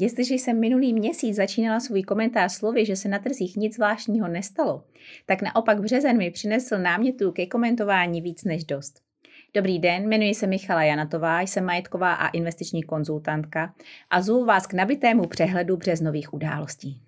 Jestliže jsem minulý měsíc začínala svůj komentář slovy, že se na trzích nic zvláštního nestalo, tak naopak březen mi přinesl námětů ke komentování víc než dost. Dobrý den, jmenuji se Michala Janatová, jsem majetková a investiční konzultantka a zvu vás k nabitému přehledu březnových událostí.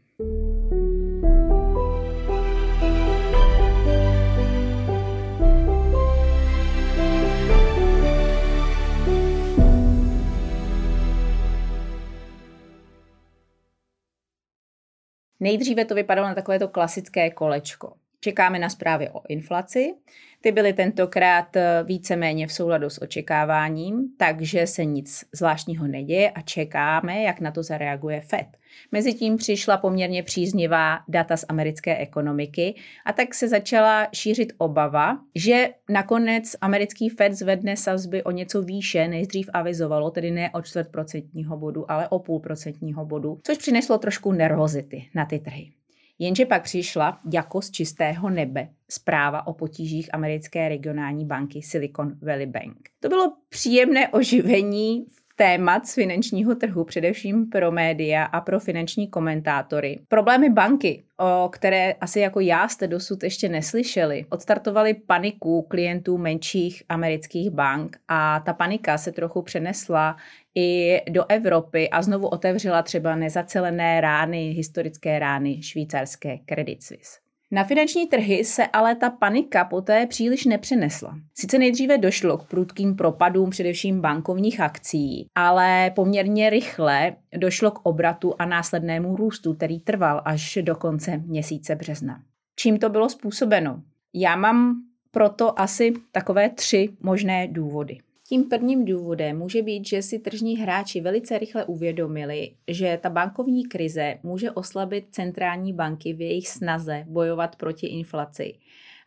Nejdříve to vypadalo na takovéto klasické kolečko. Čekáme na zprávy o inflaci. Ty byly tentokrát eh, víceméně v souladu s očekáváním, takže se nic zvláštního neděje a čekáme, jak na to zareaguje Fed. Mezitím přišla poměrně příznivá data z americké ekonomiky a tak se začala šířit obava, že nakonec americký Fed zvedne sazby o něco výše, než dřív avizovalo, tedy ne o čtvrt procentního bodu, ale o půl procentního bodu, což přineslo trošku nervozity na ty trhy. Jenže pak přišla jako z čistého nebe zpráva o potížích americké regionální banky Silicon Valley Bank. To bylo příjemné oživení v témat z finančního trhu, především pro média a pro finanční komentátory. Problémy banky, o které asi jako já jste dosud ještě neslyšeli, odstartovaly paniku klientů menších amerických bank a ta panika se trochu přenesla i do Evropy a znovu otevřela třeba nezacelené rány, historické rány švýcarské Credit Suisse. Na finanční trhy se ale ta panika poté příliš nepřenesla. Sice nejdříve došlo k prudkým propadům především bankovních akcí, ale poměrně rychle došlo k obratu a následnému růstu, který trval až do konce měsíce března. Čím to bylo způsobeno? Já mám proto asi takové tři možné důvody. Tím prvním důvodem může být, že si tržní hráči velice rychle uvědomili, že ta bankovní krize může oslabit centrální banky v jejich snaze bojovat proti inflaci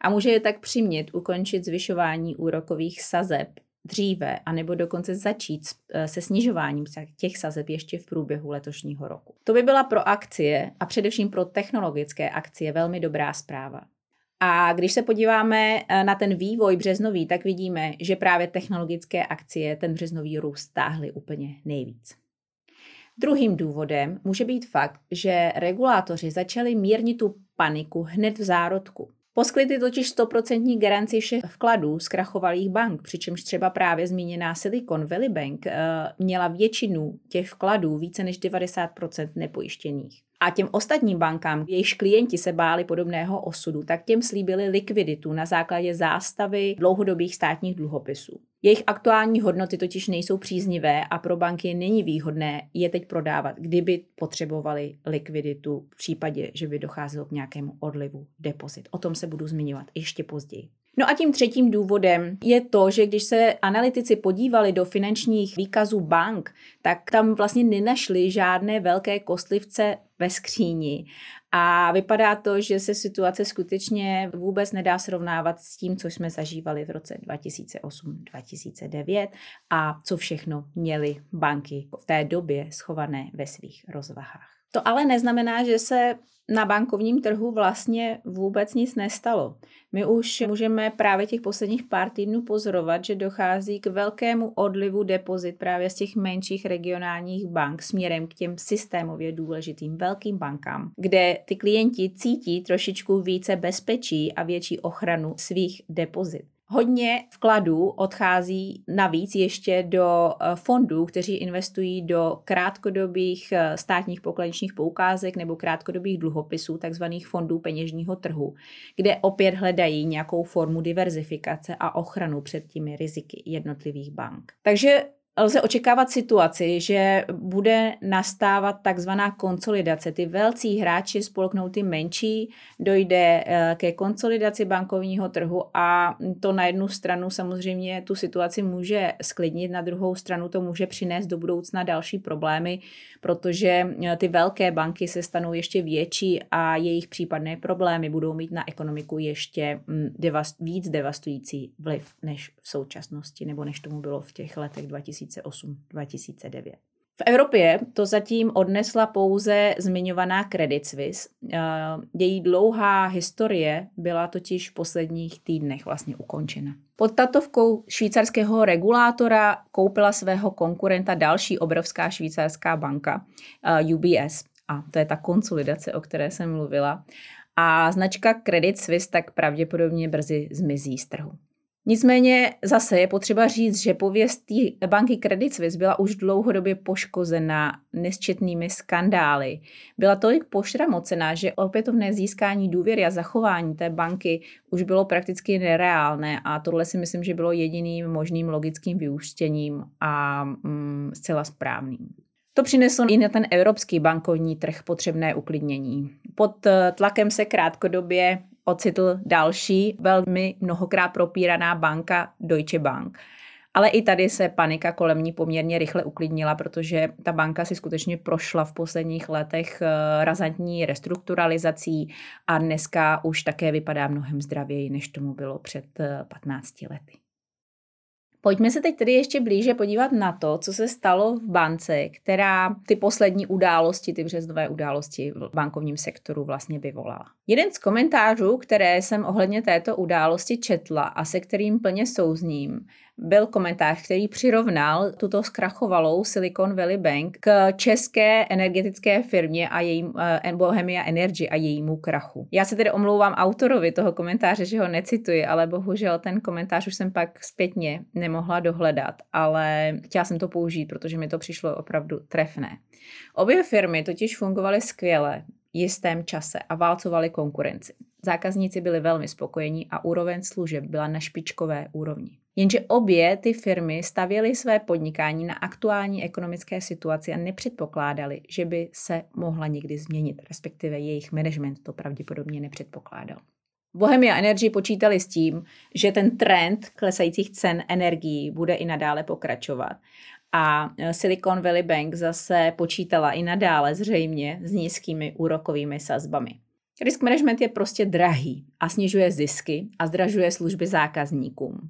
a může je tak přimět ukončit zvyšování úrokových sazeb dříve, anebo dokonce začít eh, se snižováním těch sazeb ještě v průběhu letošního roku. To by byla pro akcie a především pro technologické akcie velmi dobrá zpráva. A když se podíváme eh, na ten vývoj březnový, tak vidíme, že právě technologické akcie ten březnový růst stáhly úplně nejvíc. Druhým důvodem může být fakt, že regulátoři začali mírnit tu paniku hned v zárodku. Poskytli totiž 100% garanci všech vkladů z krachovalých bank, přičemž třeba právě zmíněná Silicon Valley Bank uh, měla většinu těch vkladů více než 90% nepojištěných. A těm ostatním bankám, jejichž klienti se báli podobného osudu, tak těm slíbili likviditu na základě zástavy dlouhodobých státních dluhopisů. Jejich aktuální hodnoty totiž nejsou příznivé a pro banky není výhodné je teď prodávat, kdyby potřebovali likviditu v případě, že by docházelo k nějakému odlivu depozit. O tom se budu zmiňovat ještě později. No a tím třetím důvodem je to, že když se analytici podívali do finančních výkazů bank, tak tam vlastně nenašli žádné velké kostlivce ve skříni. A vypadá to, že se situace skutečně vůbec nedá srovnávat s tím, co jsme zažívali v roce 2008-2009 a co všechno měly banky v té době schované ve svých rozvahách. To ale neznamená, že se na bankovním trhu vlastně vůbec nic nestalo. My už můžeme právě těch posledních pár týdnů pozorovat, že dochází k velkému odlivu depozit právě z těch menších regionálních bank směrem k těm systémově důležitým velkým bankám, kde ty klienti cítí trošičku více bezpečí a větší ochranu svých depozit. Hodně vkladů odchází navíc ještě do eh, fondů, kteří investují do krátkodobých eh, státních pokladničních poukázek nebo krátkodobých dluhopisů, takzvaných fondů peněžního trhu, kde opět hledají nějakou formu diverzifikace a ochranu před těmi riziky jednotlivých bank. Takže lze očekávat situaci, že bude nastávat takzvaná konsolidace. Ty velcí hráči spolknou ty menší, dojde eh, ke konsolidaci bankovního trhu a to na jednu stranu samozřejmě tu situaci může sklidnit, na druhou stranu to může přinést do budoucna další problémy, protože eh, ty velké banky se stanou ještě větší a jejich případné problémy budou mít na ekonomiku ještě mm, devast, víc devastující vliv než v současnosti nebo než tomu bylo v těch letech 2000 2008-2009. V Evropě to zatím odnesla pouze zmiňovaná Credit Suisse. Eh, její dlouhá historie byla totiž v posledních týdnech vlastně ukončena. Pod tatovkou švýcarského regulátora koupila svého konkurenta další obrovská švýcarská banka UBS. A to je ta konsolidace, o které jsem mluvila. A značka Credit Suisse tak pravděpodobně brzy zmizí z trhu. Nicméně zase je potřeba říct, že pověst banky Credit Suisse byla už dlouhodobě poškozena nesčetnými skandály. Byla tolik pošramocená, že opětovné získání důvěry a zachování té banky už bylo prakticky nereálné a tohle si myslím, že bylo jediným možným logickým vyústěním a mm, zcela správným. To přineslo i na ten evropský bankovní trh potřebné uklidnění. Pod eh, tlakem se krátkodobě ocitl další velmi mnohokrát propíraná banka Deutsche Bank. Ale i tady se panika kolem ní poměrně rychle uklidnila, protože ta banka si skutečně prošla v posledních letech eh, razantní restrukturalizací a dneska už také vypadá mnohem zdravěji, než tomu bylo před 15 eh, lety. Pojďme se teď tedy ještě blíže podívat na to, co se stalo v bance, která ty poslední události, ty březnové události v bankovním sektoru vlastně vyvolala. Jeden z komentářů, které jsem ohledně této události četla a se kterým plně souzním, byl komentář, který přirovnal tuto zkrachovalou Silicon Valley Bank k české energetické firmě a jejím uh, Bohemia Energy a jejímu krachu. Já se tedy omlouvám autorovi toho komentáře, že ho necituji, ale bohužel ten komentář už jsem pak zpětně nemohla dohledat, ale chtěla jsem to použít, protože mi to přišlo opravdu trefné. Obě firmy totiž fungovaly skvěle, jistém čase a válcovali konkurenci. Zákazníci byli velmi spokojení a úroveň služeb byla na špičkové úrovni. Jenže obě ty firmy stavěly své podnikání na aktuální ekonomické situaci a nepředpokládali, že by se mohla někdy změnit, respektive jejich management to pravděpodobně nepředpokládal. Bohemia Energy počítali s tím, že ten trend klesajících cen energií bude i nadále pokračovat. A Silicon Valley Bank zase počítala i nadále zřejmě s nízkými úrokovými sazbami. Risk management je prostě drahý a snižuje zisky a zdražuje služby zákazníkům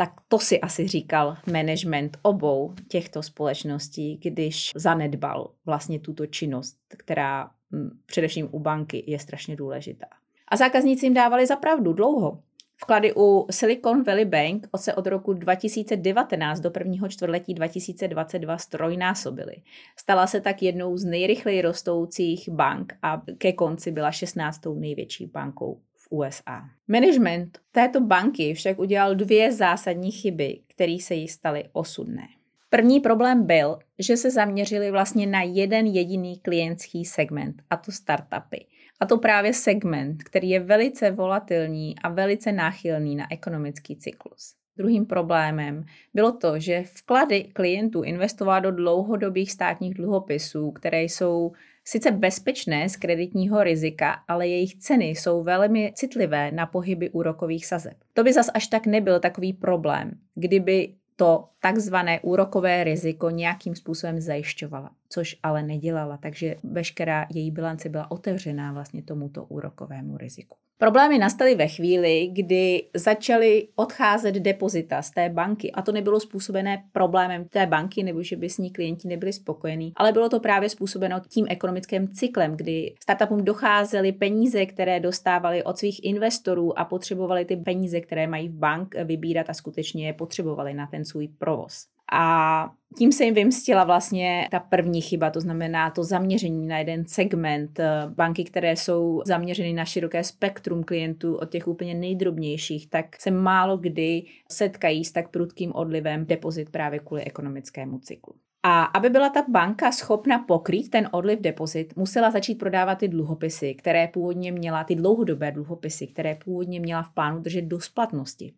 tak to si asi říkal management obou těchto společností, když zanedbal vlastně tuto činnost, která hm, především u banky je strašně důležitá. A zákazníci jim dávali zapravdu dlouho. Vklady u Silicon Valley Bank se od roku 2019 do prvního čtvrtletí 2022 strojnásobily. Stala se tak jednou z nejrychleji rostoucích bank a ke konci byla 16. největší bankou USA. Management této banky však udělal dvě zásadní chyby, které se jí staly osudné. První problém byl, že se zaměřili vlastně na jeden jediný klientský segment, a to startupy. A to právě segment, který je velice volatilní a velice náchylný na ekonomický cyklus. Druhým problémem bylo to, že vklady klientů investovala do dlouhodobých státních dluhopisů, které jsou sice bezpečné z kreditního rizika, ale jejich ceny jsou velmi citlivé na pohyby úrokových sazeb. To by zas až tak nebyl takový problém, kdyby to takzvané úrokové riziko nějakým způsobem zajišťovala, což ale nedělala, takže veškerá její bilance byla otevřená vlastně tomuto úrokovému riziku. Problémy nastaly ve chvíli, kdy začaly odcházet depozita z té banky a to nebylo způsobené problémem té banky nebo že by s ní klienti nebyli spokojení, ale bylo to právě způsobeno tím ekonomickým cyklem, kdy startupům docházely peníze, které dostávali od svých investorů a potřebovali ty peníze, které mají v bank vybírat a skutečně je potřebovali na ten svůj provoz. A tím se jim vymstila vlastně ta první chyba, to znamená to zaměření na jeden segment. Eh, banky, které jsou zaměřeny na široké spektrum klientů od těch úplně nejdrobnějších, tak se málo kdy setkají s tak prudkým odlivem depozit právě kvůli ekonomickému cyklu. A aby byla ta banka schopna pokrýt ten odliv depozit, musela začít prodávat ty dluhopisy, které původně měla, ty dlouhodobé dluhopisy, které původně měla v plánu držet do splatnosti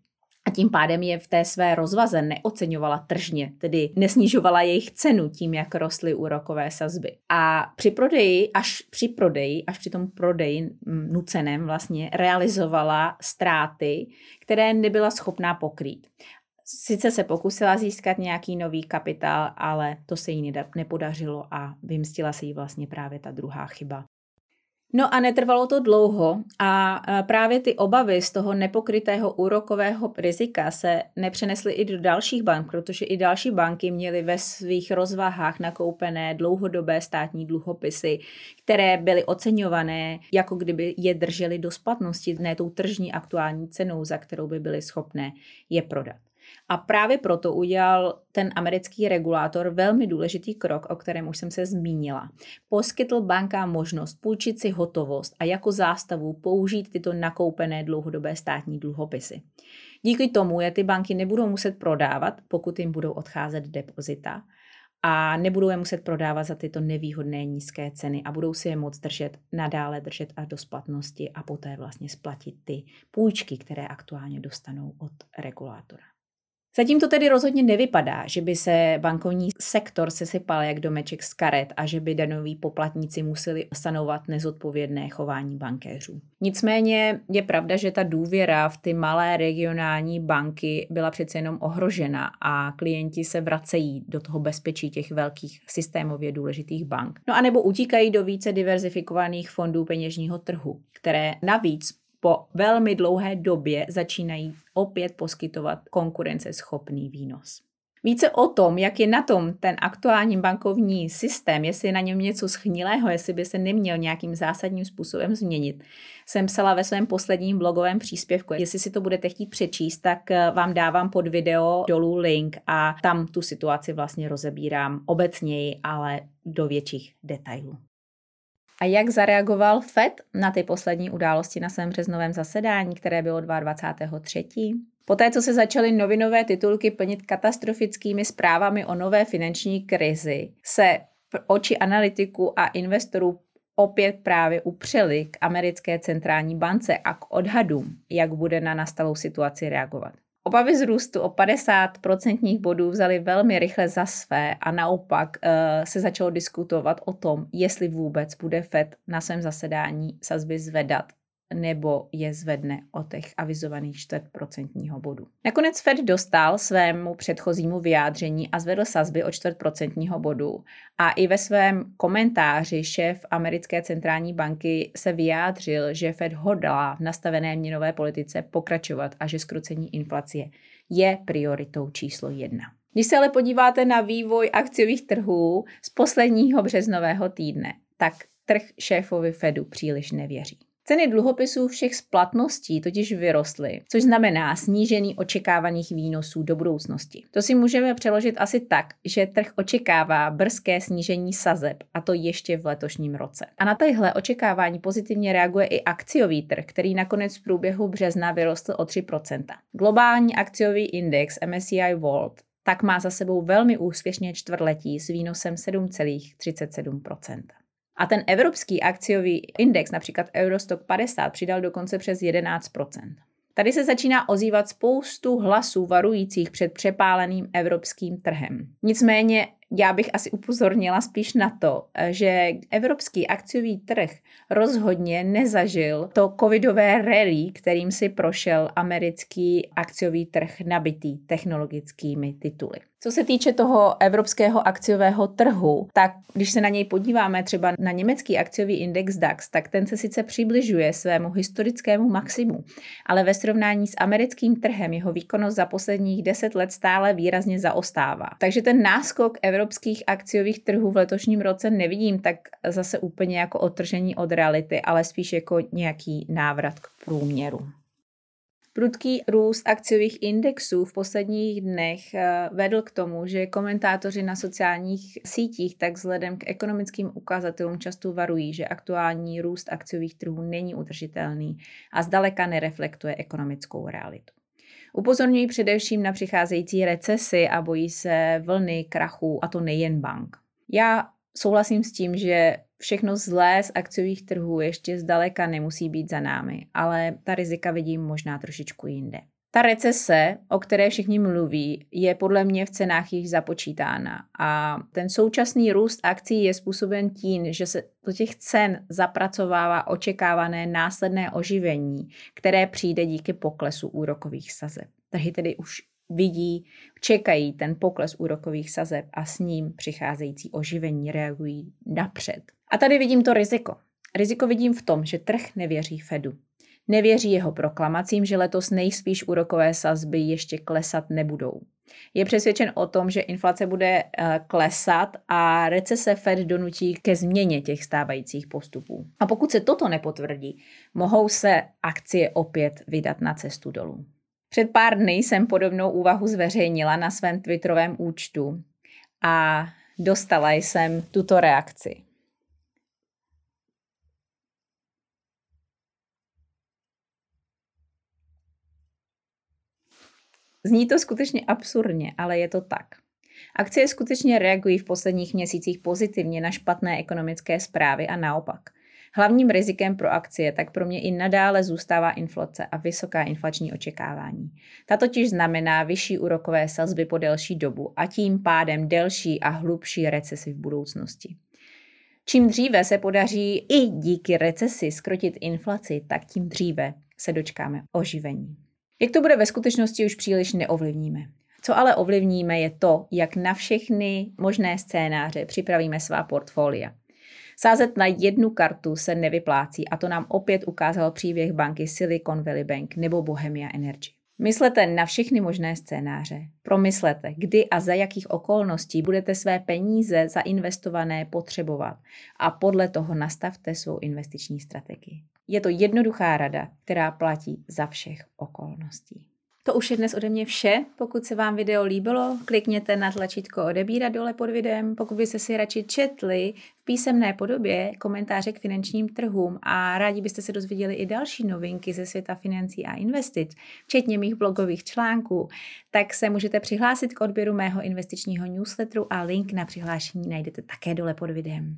tím pádem je v té své rozvaze neoceňovala tržně, tedy nesnižovala jejich cenu tím, jak rostly úrokové sazby. A při prodeji, až při prodeji, až při tom prodeji nuceném vlastně realizovala ztráty, které nebyla schopná pokrýt. Sice se pokusila získat nějaký nový kapitál, ale to se jí nepodařilo a vymstila se jí vlastně právě ta druhá chyba. No a netrvalo to dlouho a právě ty obavy z toho nepokrytého úrokového rizika se nepřenesly i do dalších bank, protože i další banky měly ve svých rozvahách nakoupené dlouhodobé státní dluhopisy, které byly oceňované, jako kdyby je drželi do splatnosti, ne tou tržní aktuální cenou, za kterou by byly schopné je prodat. A právě proto udělal ten americký regulátor velmi důležitý krok, o kterém už jsem se zmínila. Poskytl bankám možnost půjčit si hotovost a jako zástavu použít tyto nakoupené dlouhodobé státní dluhopisy. Díky tomu je ty banky nebudou muset prodávat, pokud jim budou odcházet depozita a nebudou je muset prodávat za tyto nevýhodné nízké ceny a budou si je moct držet, nadále držet až do splatnosti a poté vlastně splatit ty půjčky, které aktuálně dostanou od regulátora. Zatím to tedy rozhodně nevypadá, že by se bankovní sektor sesypal jak domeček z karet a že by danoví poplatníci museli sanovat nezodpovědné chování bankéřů. Nicméně je pravda, že ta důvěra v ty malé regionální banky byla přece jenom ohrožena a klienti se vracejí do toho bezpečí těch velkých systémově důležitých bank. No a nebo utíkají do více diverzifikovaných fondů peněžního trhu, které navíc po velmi dlouhé době začínají opět poskytovat konkurenceschopný výnos. Více o tom, jak je na tom ten aktuální bankovní systém, jestli je na něm něco schnilého, jestli by se neměl nějakým zásadním způsobem změnit, jsem psala ve svém posledním blogovém příspěvku. Jestli si to budete chtít přečíst, tak eh, vám dávám pod video dolů link a tam tu situaci vlastně rozebírám obecněji, ale do větších detailů. A jak zareagoval Fed na ty poslední události na svém březnovém zasedání, které bylo 22.3.? Poté, co se začaly novinové titulky plnit katastrofickými zprávami o nové finanční krizi, se oči analytiků a investorů opět právě upřeli k americké centrální bance a k odhadům, jak bude na nastalou situaci reagovat. Obavy z růstu o 50% bodů vzali velmi rychle za své a naopak uh, se začalo diskutovat o tom, jestli vůbec bude Fed na svém zasedání sazby zvedat nebo je zvedne o těch avizovaných 4% bodu. Nakonec Fed dostal svému předchozímu vyjádření a zvedl sazby o 4% bodu a i ve svém komentáři šéf americké centrální banky se vyjádřil, že Fed hodlá v nastavené měnové politice pokračovat a že skrucení inflace je prioritou číslo jedna. Když se ale podíváte na vývoj akciových trhů z posledního březnového týdne, tak trh šéfovi Fedu příliš nevěří. Ceny dluhopisů všech splatností totiž vyrostly, což znamená snížení očekávaných výnosů do budoucnosti. To si můžeme přeložit asi tak, že trh očekává brzké snížení sazeb, a to ještě v letošním roce. A na tahle očekávání pozitivně reaguje i akciový trh, který nakonec v průběhu března vyrostl o 3%. Globální akciový index MSCI World tak má za sebou velmi úspěšně čtvrtletí s výnosem 7,37%. A ten evropský akciový index, například Eurostock 50, přidal dokonce přes 11% Tady se začíná ozývat spoustu hlasů varujících před přepáleným evropským trhem. Nicméně já bych asi upozornila spíš na to, že evropský akciový trh rozhodně nezažil to covidové rally, kterým si prošel americký akciový trh nabitý technologickými tituly. Co se týče toho evropského akciového trhu, tak když se na něj podíváme třeba na německý akciový index DAX, tak ten se sice přibližuje svému historickému maximu, ale ve srovnání s americkým trhem jeho výkonnost za posledních 10 let stále výrazně zaostává. Takže ten náskok evropských akciových trhů v letošním roce nevidím tak zase úplně jako otržení od reality, ale spíš jako nějaký návrat k průměru. Prudký růst akciových indexů v posledních dnech eh, vedl k tomu, že komentátoři na sociálních sítích tak vzhledem k ekonomickým ukazatelům často varují, že aktuální růst akciových trhů není udržitelný a zdaleka nereflektuje ekonomickou realitu. Upozorňují především na přicházející recesi a bojí se vlny krachů, a to nejen bank. Já souhlasím s tím, že všechno zlé z akciových trhů ještě zdaleka nemusí být za námi, ale ta rizika vidím možná trošičku jinde. Ta recese, o které všichni mluví, je podle mě v cenách již započítána a ten současný růst akcí je způsoben tím, že se do těch cen zapracovává očekávané následné oživení, které přijde díky poklesu úrokových sazeb. Trhy tedy už vidí, čekají ten pokles úrokových sazeb a s ním přicházející oživení reagují napřed. A tady vidím to riziko. Riziko vidím v tom, že trh nevěří Fedu. Nevěří jeho proklamacím, že letos nejspíš úrokové sazby ještě klesat nebudou. Je přesvědčen o tom, že inflace bude eh, klesat a recese Fed donutí ke změně těch stávajících postupů. A pokud se toto nepotvrdí, mohou se akcie opět vydat na cestu dolů. Před pár dny jsem podobnou úvahu zveřejnila na svém Twitterovém účtu a dostala jsem tuto reakci. Zní to skutečně absurdně, ale je to tak. Akcie skutečně reagují v posledních měsících pozitivně na špatné ekonomické zprávy a naopak. Hlavním rizikem pro akcie tak pro mě i nadále zůstává inflace a vysoká inflační očekávání. Ta totiž znamená vyšší úrokové sazby po delší dobu a tím pádem delší a hlubší recesi v budoucnosti. Čím dříve se podaří i díky recesi skrotit inflaci, tak tím dříve se dočkáme oživení. Jak to bude ve skutečnosti, už příliš neovlivníme. Co ale ovlivníme, je to, jak na všechny možné scénáře připravíme svá portfolia. Sázet na jednu kartu se nevyplácí a to nám opět ukázal příběh banky Silicon Valley Bank nebo Bohemia Energy. Myslete na všechny možné scénáře. Promyslete, kdy a za jakých okolností budete své peníze zainvestované potřebovat a podle toho nastavte svou investiční strategii. Je to jednoduchá rada, která platí za všech okolností. To už je dnes ode mě vše. Pokud se vám video líbilo, klikněte na tlačítko odebírat dole pod videem. Pokud byste si radši četli v písemné podobě komentáře k finančním trhům a rádi byste se dozvěděli i další novinky ze světa financí a investic, včetně mých blogových článků, tak se můžete přihlásit k odběru mého investičního newsletteru a link na přihlášení najdete také dole pod videem.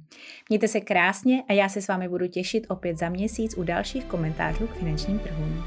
Mějte se krásně a já se s vámi budu těšit opět za měsíc u dalších komentářů k finančním trhům.